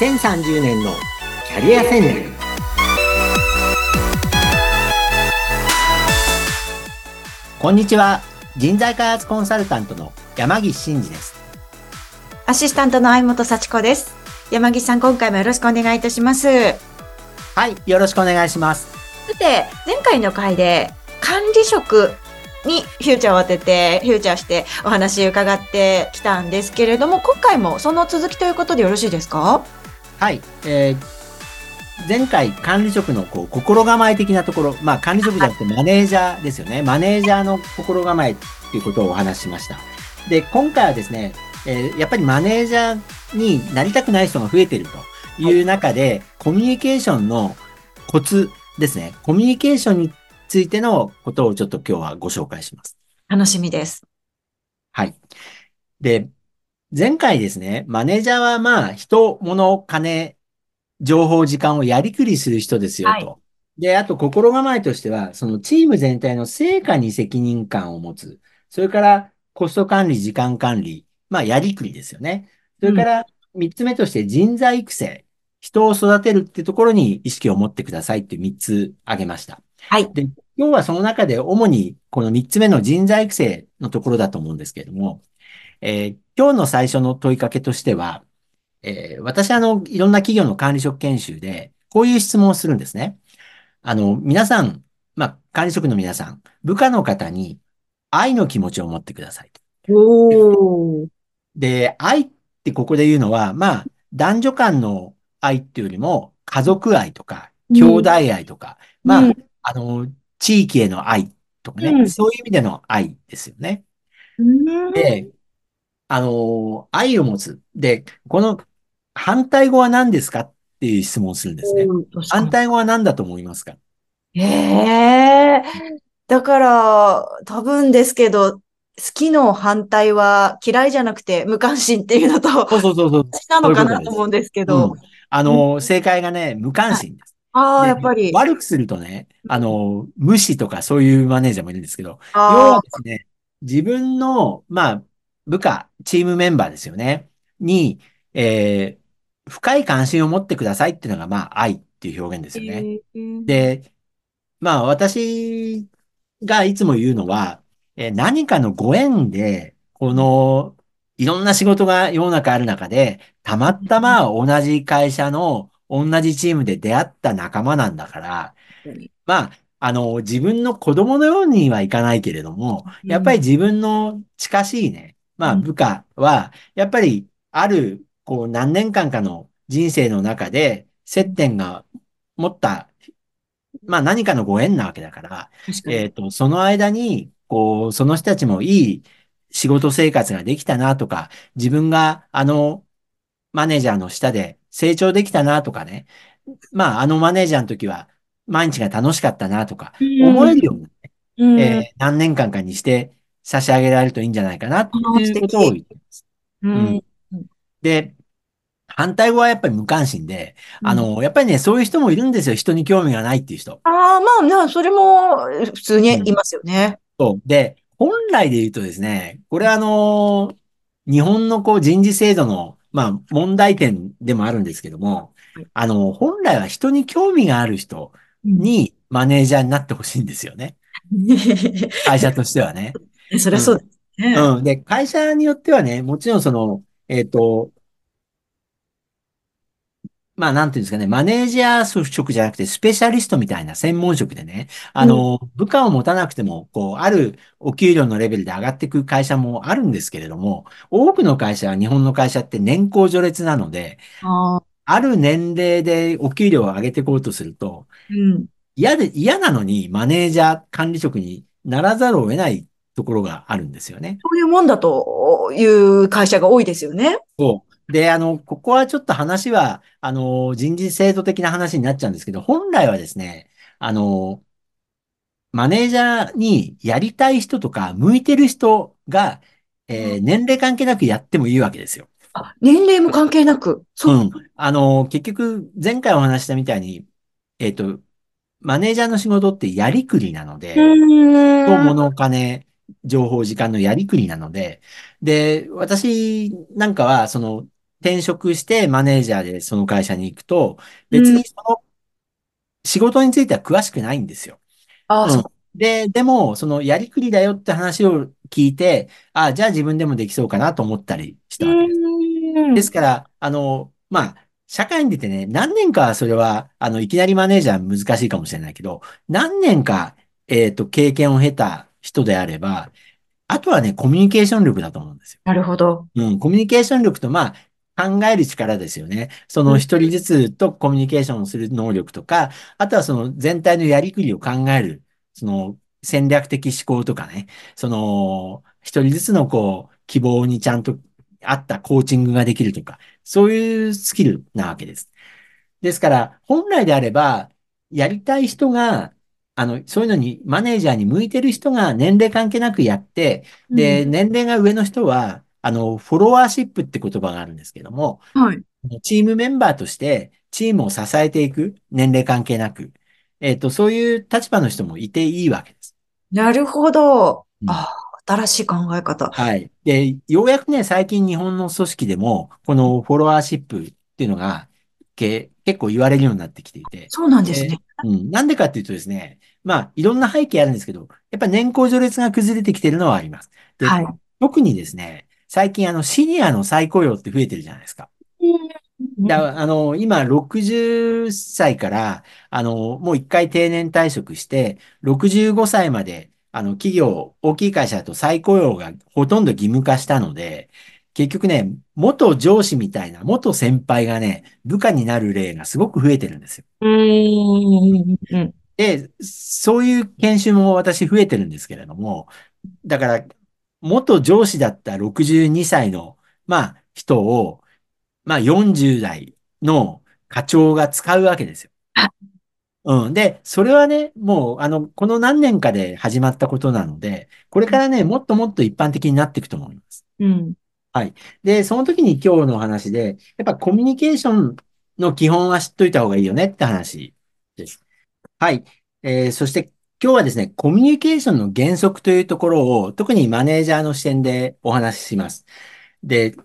2030年のキャリア戦略。こんにちは。人材開発コンサルタントの山岸真嗣です。アシスタントの相本幸子です。山岸さん今回もよろしくお願いいたします。はいよろしくお願いします。さて前回の回で管理職にフューチャーを当てて、フューチャーしてお話伺ってきたんですけれども、今回もその続きということでよろしいですか？はい。えー、前回管理職のこう心構え的なところ、まあ管理職じゃなくてマネージャーですよね。マネージャーの心構えっていうことをお話ししました。で、今回はですね、えー、やっぱりマネージャーになりたくない人が増えてるという中で、はい、コミュニケーションのコツですね。コミュニケーションについてのことをちょっと今日はご紹介します。楽しみです。はい。で、前回ですね、マネージャーはまあ、人、物、金、情報、時間をやりくりする人ですよと。はい、で、あと心構えとしては、そのチーム全体の成果に責任感を持つ。それからコスト管理、時間管理、まあ、やりくりですよね。それから三つ目として人材育成。人を育てるってところに意識を持ってくださいって三つ挙げました。はい。で、今日はその中で主にこの三つ目の人材育成のところだと思うんですけれども、えー、今日の最初の問いかけとしては、えー、私あの、いろんな企業の管理職研修で、こういう質問をするんですね。あの、皆さん、まあ、管理職の皆さん、部下の方に愛の気持ちを持ってくださいおで、愛ってここで言うのは、まあ、男女間の愛っていうよりも、家族愛とか、兄弟愛とか、うん、まあ、うん。あの、地域への愛とかね、うん、そういう意味での愛ですよね。で、あの、愛を持つ。で、この反対語は何ですかっていう質問をするんですね。反対語は何だと思いますか？ええー、だから、多分ですけど、好きの反対は嫌いじゃなくて無関心っていうのと、そうそうそうそう。なのかなと思うんですけど。うん、あの、正解がね、無関心です。ああ、やっぱり。悪くするとね、あの、無視とかそういうマネージャーもいるんですけど、要はですね、自分の、まあ、部下、チームメンバーですよね、に、えー、深い関心を持ってくださいっていうのが、まあ、愛っていう表現ですよね。えー、で、まあ、私がいつも言うのは、えー、何かのご縁で、この、いろんな仕事が世の中ある中で、たまたま同じ会社の同じチームで出会った仲間なんだから、まあ、あの、自分の子供のようにはいかないけれども、やっぱり自分の近しいね、まあ部下は、やっぱりある、こう何年間かの人生の中で接点が持った、まあ何かのご縁なわけだから、えっ、と、その間に、こう、その人たちもいい仕事生活ができたなとか、自分があの、マネージャーの下で成長できたなとかね。まあ、あのマネージャーの時は毎日が楽しかったなとか、思えるような、ね、うん、えー、何年間かにして差し上げられるといいんじゃないかなっていうことを言ってます。うん、で、反対語はやっぱり無関心で、あの、やっぱりね、そういう人もいるんですよ。人に興味がないっていう人。ああ、まあ、それも普通にいますよね。うん、そう。で、本来で言うとですね、これあの、日本のこう人事制度のまあ、問題点でもあるんですけども、あの、本来は人に興味がある人にマネージャーになってほしいんですよね。会社としてはね。そりゃそうですね、うん。で、会社によってはね、もちろんその、えっ、ー、と、まあ、なんていうんですかね、マネージャー職じゃなくて、スペシャリストみたいな専門職でね、あの、うん、部下を持たなくても、こう、あるお給料のレベルで上がっていく会社もあるんですけれども、多くの会社は、日本の会社って年功序列なので、あある年齢でお給料を上げていこうとすると、うん、嫌で、嫌なのにマネージャー管理職にならざるを得ないところがあるんですよね。そういうもんだという会社が多いですよね。そう。で、あの、ここはちょっと話は、あの、人事制度的な話になっちゃうんですけど、本来はですね、あの、マネージャーにやりたい人とか、向いてる人が、えー、年齢関係なくやってもいいわけですよ。あ、年齢も関係なく？う。ん。あの、結局、前回お話したみたいに、えっ、ー、と、マネージャーの仕事ってやりくりなので、と物お金、情報時間のやりくりなので、で、私なんかは、その、転職してマネージャーでその会社に行くと、別うん。にその仕事については詳しくないんですよ。ああ、うん。そで、でも、そのやりくりだよって話を聞いて、あ、じゃあ自分でもできそうかなと思ったりしう。たわけです。うん。ですから、あの、まあ、社会に出てね、何年かはそれは、あの、いきなりマネージャー難しいかもしれないけど、何年か、えっと、経験を経た人であれば、あとはね、コミュニケーション力だと思うんですよ。なるほど。うん、コミュニケーション力と、まあ、考える力ですよね。そうん。の一人ずつとコミュニケーションをする能力とか、あとはその全体のやりくりを考える、その戦略的思考とかね、その一人ずつのこう、希望にちゃんと合ったコーチングができるとか、そういうスキルなわけです。ですから、本来であれば、やりたい人が、あの、そういうのに、マネージャーに向いてる人が年齢関係なくやって、うん。で、年齢が上の人は、あの、フォロワーシップって言葉があるんですけども、はい。チームメンバーとしてチームを支えていく、年齢関係なく、えっと、そういう立場の人もいていいわけです。なるほど。うんああ、新しい考え方。はい。で、ようやくね、最近日本の組織でも、このフォロワーシップっていうのが、け、結構言われるようになってきていて、そうなんですで、ね。うん、なんでかっていうとですね、まあ、いろんな背景あるんですけど、やっぱ年功序列が崩れてきてるのはあります。で、はい。特にですね、最近あの、シニアの再雇用って増えてるじゃないですか。うん。だ、あの、今、60歳から、あの、もう一回定年退職して、65歳まで、あの、企業、大きい会社だと再雇用がほとんど義務化したので、結局ね、元上司みたいな、元先輩がね、部下になる例がすごく増えてるんですよ。で、そういう研修も私増えてるんですけれども、だから、元上司だった62歳の、まあ、人を、まあ40代の課長が使うわけですよ。うん。で、それはね、もう、あの、この何年かで始まったことなので、これからね、もっともっと一般的になっていくと思います。うん。はい。で、その時に今日の話で、やっぱコミュニケーションの基本は知っといた方がいいよねって話です。はい。えーそして今日はですね、コミュニケーションの原則というところを、特にマネージャーの視点でお話しします。で、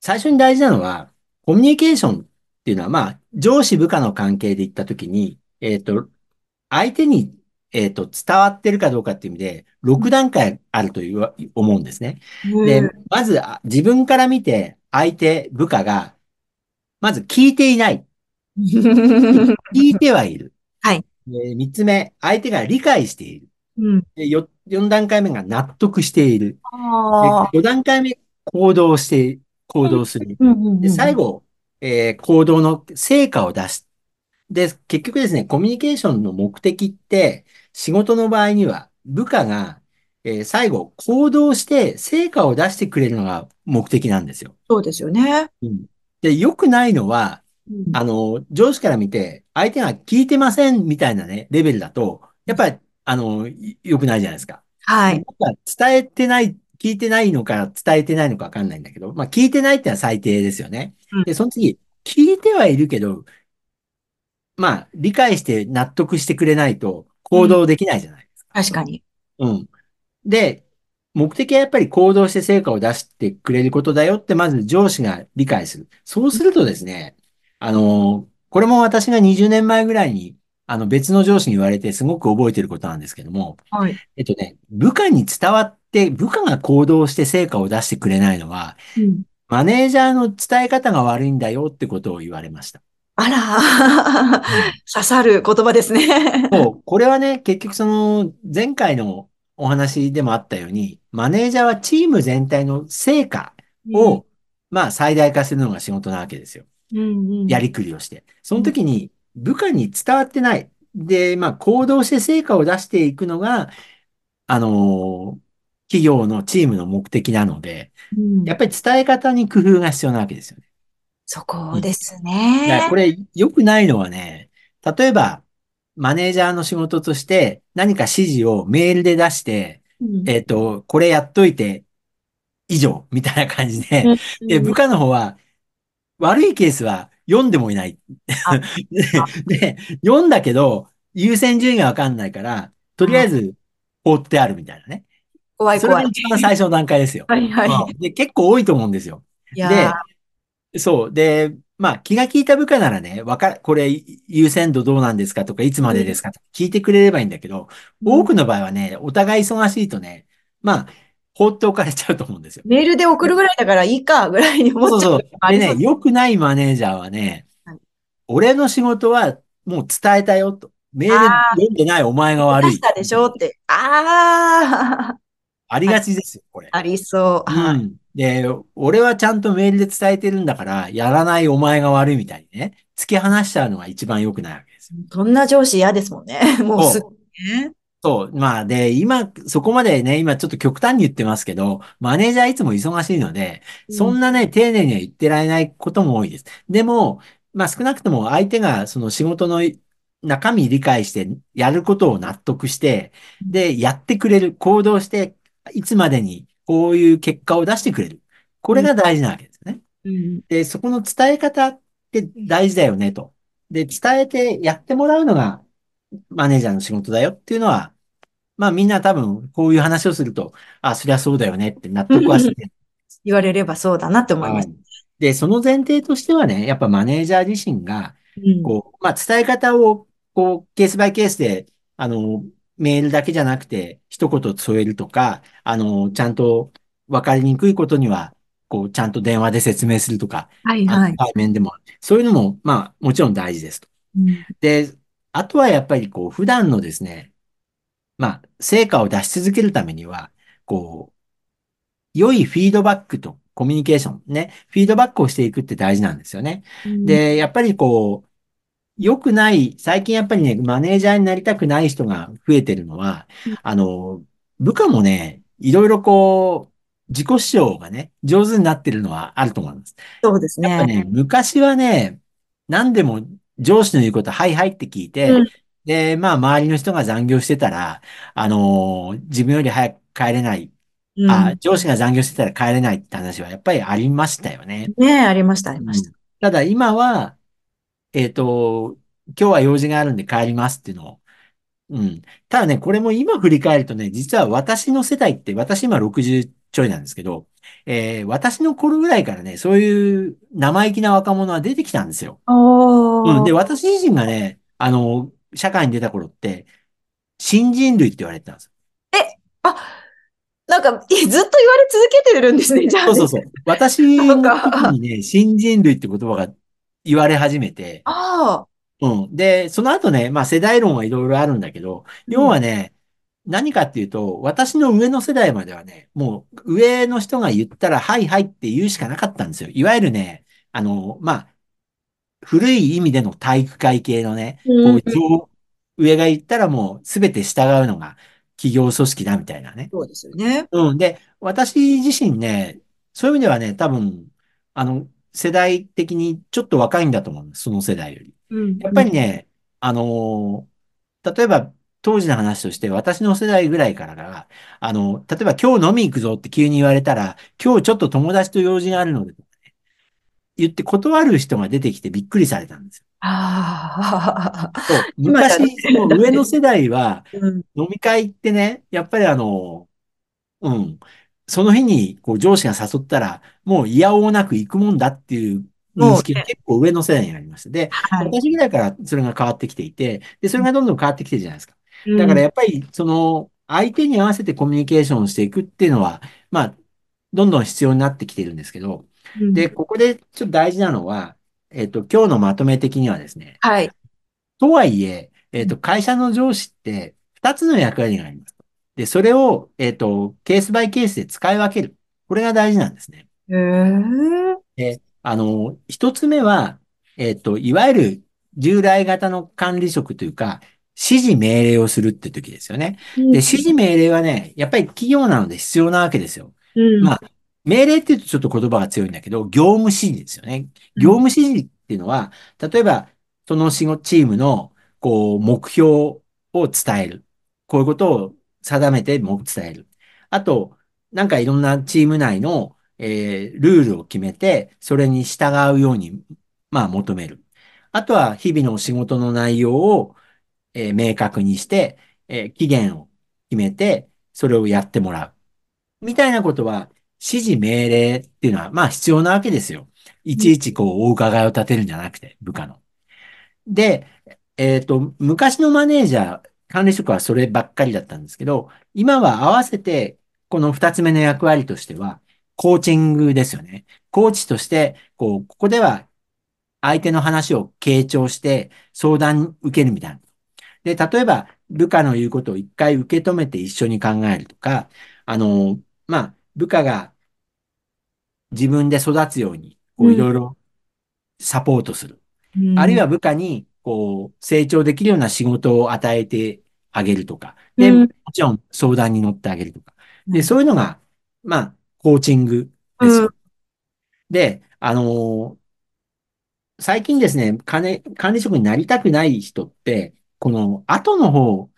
最初に大事なのは、コミュニケーションっていうのは、まあ、上司部下の関係で言ったときに、えっと、相手に、えっと、伝わってるかどうかっていう意味で、6段階あるというわ思うんですね。で、うん。まず、あ自分から見て、相手、部下が、まず聞いていない。聞いてはいる。はい。で、3つ目、相手が理解している。うん。で、よ4段階目が納得している。で、ああ。5段階目、行動して、行動する。で。最後、えー行動の成果を出す。で、結局ですね、コミュニケーションの目的って、仕事の場合には、部下が、えー最後、行動して成果を出してくれるのが目的なんですよ。そうですよね。うん。で、良くないのは、うん。あの、上司から見て、相手が聞いてませんみたいなね、レベルだと、やっぱり、あの、い良くないじゃないですか。はい。伝えてない、聞いてないのか伝えてないのかわかんないんだけど、まあ聞いてないってのは最低ですよね。うん。で、その次、聞いてはいるけど、まあ理解して納得してくれないとうん。行動できないじゃないですか。確かに。うん。で、目的はやっぱり行動して成果を出してくれることだよってまず上司が理解する。そうするとですね、あの、これも私が20年前ぐらいにあの別の上司に言われてすごく覚えてることなんですけども、はい。えっとね、部下に伝わって、部下が行動して成果を出してくれないのは、うん。マネージャーの伝え方が悪いんだよってことを言われました。あら、うん。刺さる言葉ですね。そう、これはね、結局その前回のお話でもあったように、マネージャーはチーム全体の成果うん。を、まあ最大化するのが仕事なわけですよ。うん。うん。やりくりをして。そのうん。時に部下に伝わってない。で、まあ行動して成果を出していくのが、あのー企業のチームの目的なので、うんやっぱり伝え方に工夫が必要なわけですよね。そこですらね。これ良くないのはね、例えば、マネージャーの仕事として何か指示をメールで出して、うん。えっと、これやっといて以上みたいな感じで、うん。で、うん部下の方は悪いケースは読んでもいない。あ、で、で読んだけど優先順位がわかんないから、とりあえあ、ず放ってあるみたいなね。それが怖い怖い。一番最初の段階ですよ。はいはい。うん。で、結構多いと思うんですよ。で、そう。で、まあ、気が利いた部下ならね、わか、これ優先度どうなんですか？とか、いつまでですか？とか聞いてくれればいいんだけど、多くの場合はね、お互い忙しいとね、まあ、放っておかれちゃうと思うんですよ。メールで送るぐらいだからいいか、ぐらいに思っちゃうそうそう。でね、良くないマネージャーはねはい、俺の仕事はもう伝えたよと。メールあ読んでないお前が悪い。出したでしょって。ああ、ありがちですよ、これ。ありそう。はい。うん。で、俺はちゃんとメールで伝えてるんだから、やらないお前が悪いみたいにね、突き放しちゃうのが一番良くないわけですよ。そんな上司嫌ですもんね。もうすぐね。そう。まあ、で、今、そこまでね、今ちょっと極端に言ってますけど、マネージャーいつも忙しいので、そんなね、丁寧には言ってられないことも多いです。でも、まあ少なくとも相手がその仕事の中身理解して、やることを納得して、で、やってくれる、行動して、いつまでにこういう結果を出してくれる。これが大事なわけですね。うんで、そこの伝え方って大事だよね、と。で、伝えてやってもらうのがマネージャーの仕事だよっていうのは、まあみんな多分こういう話をすると、あ、そりゃそうだよねって納得はしてる。言われればそうだなって思います。はいで、その前提としてはね、やっぱマネージャー自身が、うんこう、まあ伝え方を、こう、ケースバイケースで、あの、メールだけじゃなくて、一言添えるとか、あの、ちゃんと分かりにくいことには、こう、ちゃんと電話で説明するとか、はいはい。対面でも、そういうのも、まあ、もちろん大事ですと。うんで、あとはやっぱりこう、普段のですね、まあ、成果を出し続けるためには、こう、良いフィードバックとコミュニケーションね、フィードバックをしていくって大事なんですよね。で、やっぱりこう、良くない、最近やっぱりね、マネージャーになりたくない人が増えてるのはうん、あの、部下もね、いろいろこう、自己主張がね、上手になってるのはあると思います。そうですね。やっぱね、昔はね、何でも上司の言うこと、はいはいって聞いて、うんで、まあ、周りの人が残業してたら、あのー自分より早く帰れない、うんあ、上司が残業してたら帰れないって話はやっぱりありましたよね。ねえ、ありました、ありました。ただ今は、えっと、今日は用事があるんで帰りますっていうのを、うん。ただね、これも今振り返るとね、実は私の世代って、私今60ちょいなんですけど、えー私の頃ぐらいからね、そういう生意気な若者は出てきたんですよ。うん。で、私自身がね、あの、社会に出た頃って、新人類って言われてたんですよ。あ、なんか、いずっと言われ続けてるんですね、じゃあ、ね。そうそうそう。私の時にね、新人類って言葉が言われ始めて、ああ。うん。で、その後ね、まあ世代論はいろいろあるんだけど、要はね、何かっていうと、私の上の世代まではね、もう上の人が言ったら、はいはいって言うしかなかったんですよ。いわゆるね、あの、まあ、古い意味での体育会系のね、こうんう上、上が言ったらもう全て従うのが企業組織だみたいなね。そうですよね。うん。で、私自身ね、そういう意味ではね、多分、あの、世代的にちょっと若いんだと思うんです。その世代より。うんやっぱりね、あのー例えば当時の話として私の世代ぐらいからが、あの、例えば今日飲み行くぞって急に言われたら、今日ちょっと友達と用事があるので、言って断る人が出てきてびっくりされたんですよ。ああ。昔、その上の世代はうん。飲み会ってね、やっぱりあの、うん、その日にこう上司が誘ったら、もう嫌おうなく行くもんだっていう認識が結構上の世代にありました。で、はい。私ぐらいからそれが変わってきていて、で、それがどんどん変わってきてるじゃないですか。うんだからやっぱり、その、相手に合わせてコミュニケーションをしていくっていうのは、まあ、どんどん必要になってきてるんですけど、うんで、ここでちょっと大事なのは、えっと、今日のまとめ的にはですね、はい。とはいえ、えっと、会社の上司って2つの役割があります。で、それを、えっと、ケースバイケースで使い分ける。これが大事なんですね。へえ。で、あの、一つ目は、えっと、いわゆる従来型の管理職というか、指示命令をするって時ですよね。で、指示命令はね、やっぱり企業なので必要なわけですよ。うん。まあ命令って言うとちょっと言葉が強いんだけど、業務指示ですよね。業務指示っていうのは、例えば、その仕事、チームの、こう、目標を伝える。こういうことを定めても伝える。あと、なんかいろんなチーム内の、えールールを決めて、それに従うように、まあ、求める。あとは、日々の仕事の内容を、えー明確にして、えー期限を決めて、それをやってもらう。みたいなことは、指示命令っていうのは、まあ必要なわけですよ。いちいちこう、お伺いを立てるんじゃなくて、部下の。で、えっと、昔のマネージャー、管理職はそればっかりだったんですけど、今は合わせて、この二つ目の役割としては、コーチングですよね。コーチとして、こう、ここでは相手の話を傾聴して相談受けるみたいな。で、例えば、部下の言うことを一回受け止めて一緒に考えるとか、あの、まあ、部下が自分で育つように、こう、いろいろサポートする。うん、あるいは部下に、こう、成長できるような仕事を与えてあげるとか。で、もちろん相談に乗ってあげるとか。で、そういうのが、まあ、コーチングですよ。で、あの最近ですね、管理、管理職になりたくない人って、この後の方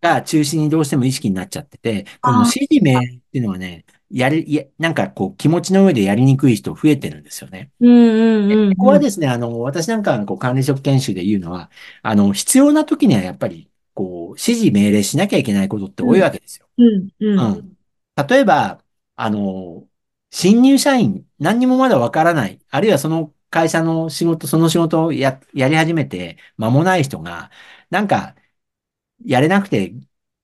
が中心にどうしても意識になっちゃってて、この指示命令っていうのはね、やり、や、なんかこう気持ちの上でやりにくい人増えてるんですよね。うんうんうん、ここはですね、あの、私なんかこう管理職研修で言うのは、あの、必要な時にはやっぱり、こう、指示命令しなきゃいけないことって多いわけですよ。うん、うん、うん。例えば、あの、新入社員、何にもまだわからない、あるいはその会社の仕事、その仕事をや、やり始めて間もない人が、なんか、やれなくて、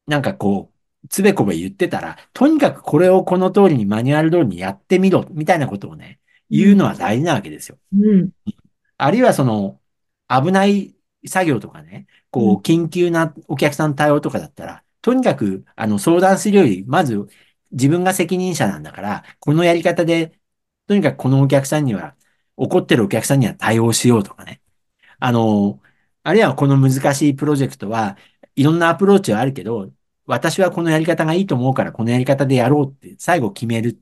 なんかこう、つべこべ言ってたら、とにかくこれをこの通りにマニュアル通りにやってみろ、みたいなことをね、言うのは大事なわけですよ。うん。あるいはその、危ない作業とかね、こう、緊急なお客さん対応とかだったら、とにかく、あの、相談するより、まず、自分が責任者なんだから、このやり方で、とにかくこのお客さんには怒ってるお客さんには対応しようとかね。あの、あるいはこの難しいプロジェクトはいろんなアプローチはあるけど、私はこのやり方がいいと思うからこのやり方でやろうって最後決める。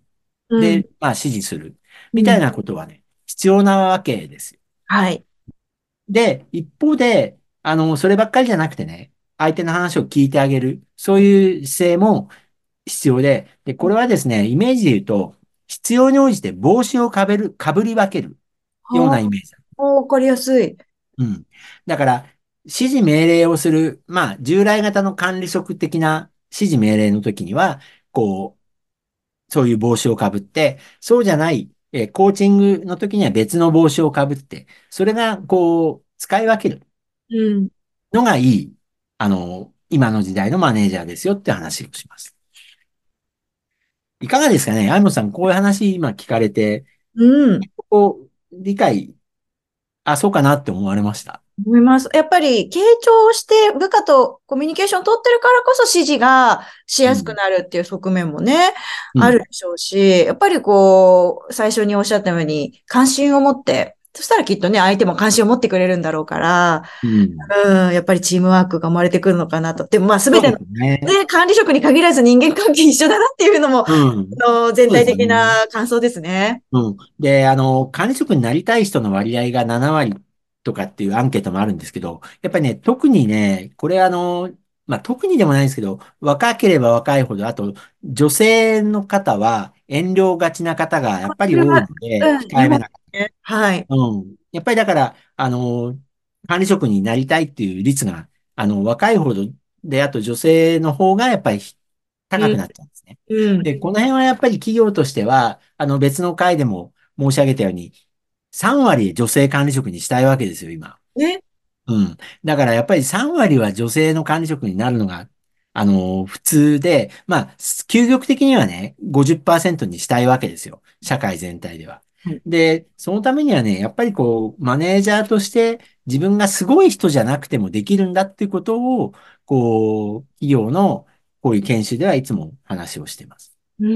で、うん、まあ指示する。みたいなことはね、うん、必要なわけですよ。はい。で、一方で、あの、そればっかりじゃなくてね、相手の話を聞いてあげる。そういう姿勢も必要で、で、これはですね、イメージで言うと、必要に応じて帽子をかぶる、かぶり分ける。ようなイメージ。わかりやすい。うん。だから、指示命令をする、まあ、従来型の管理職的な指示命令の時には、こう、そういう帽子をかぶって、そうじゃない、えコーチングの時には別の帽子をかぶって、それが、こう、使い分けるのがいい、あの、今の時代のマネージャーですよって話をします。いかがですかね？アイモさん、こういう話今聞かれて、うん。こう理解、あ、そうかなって思われました？思います。やっぱり、傾聴して部下とコミュニケーション取ってるからこそ指示がしやすくなるっていう側面もね、うん、あるでしょうし、やっぱりこう、最初におっしゃったように、関心を持って、そしたらきっとね、相手も関心を持ってくれるんだろうから、うん、うんやっぱりチームワークが生まれてくるのかなと。でもまあ、すべての、ね、ね、管理職に限らず人間関係一緒だなっていうのも、うん、の全体的な感想ですね。うん。で、あの、管理職になりたい人の割合が7割とかっていうアンケートもあるんですけど、やっぱりね、特にね、これあの、まあ、特にでもないんですけど、若ければ若いほど、あと、女性の方は遠慮がちな方がやっぱり多いので、控えめな方。はい。うん。やっぱりだから、あの、管理職になりたいっていう率が、あの、若いほどで、あと女性の方がやっぱり高くなっちゃうんですね。うん、で、この辺はやっぱり企業としては、あの、別の回でも申し上げたように、3割女性管理職にしたいわけですよ、今。ね。うん。だからやっぱり3割は女性の管理職になるのがあの、普通で、まあ、究極的にはね、50%にしたいわけですよ。社会全体では。で、そのためにはね、やっぱりこう、マネージャーとして自分がすごい人じゃなくてもできるんだっていうことを、こう、企業のこういう研修ではいつも話をしています。うー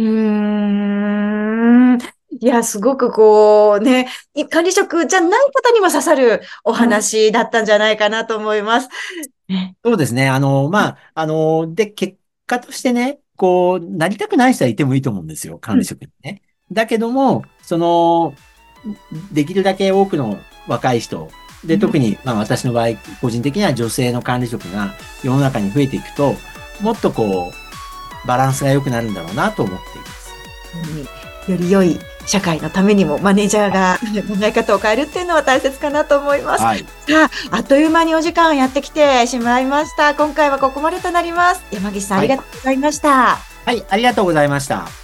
ん。いや、すごくこうね、管理職じゃない方にも刺さるお話だったんじゃないかなと思います。そうですね。あの、まあ、あの、で、結果としてね、こう、なりたくない人はいてもいいと思うんですよ。管理職にね。うん、だけども、その、できるだけ多くの若い人、で、特に、まあ私の場合、個人的には女性の管理職が世の中に増えていくと、もっとこう、バランスが良くなるんだろうなと思っています。より良い社会のためにもマネージャーが考え方を変えるっていうのは大切かなと思います。はい、さあ、あっという間にお時間やってきてしまいました。今回はここまでとなります。山岸さん、はい、ありがとうございました。はい、ありがとうございました。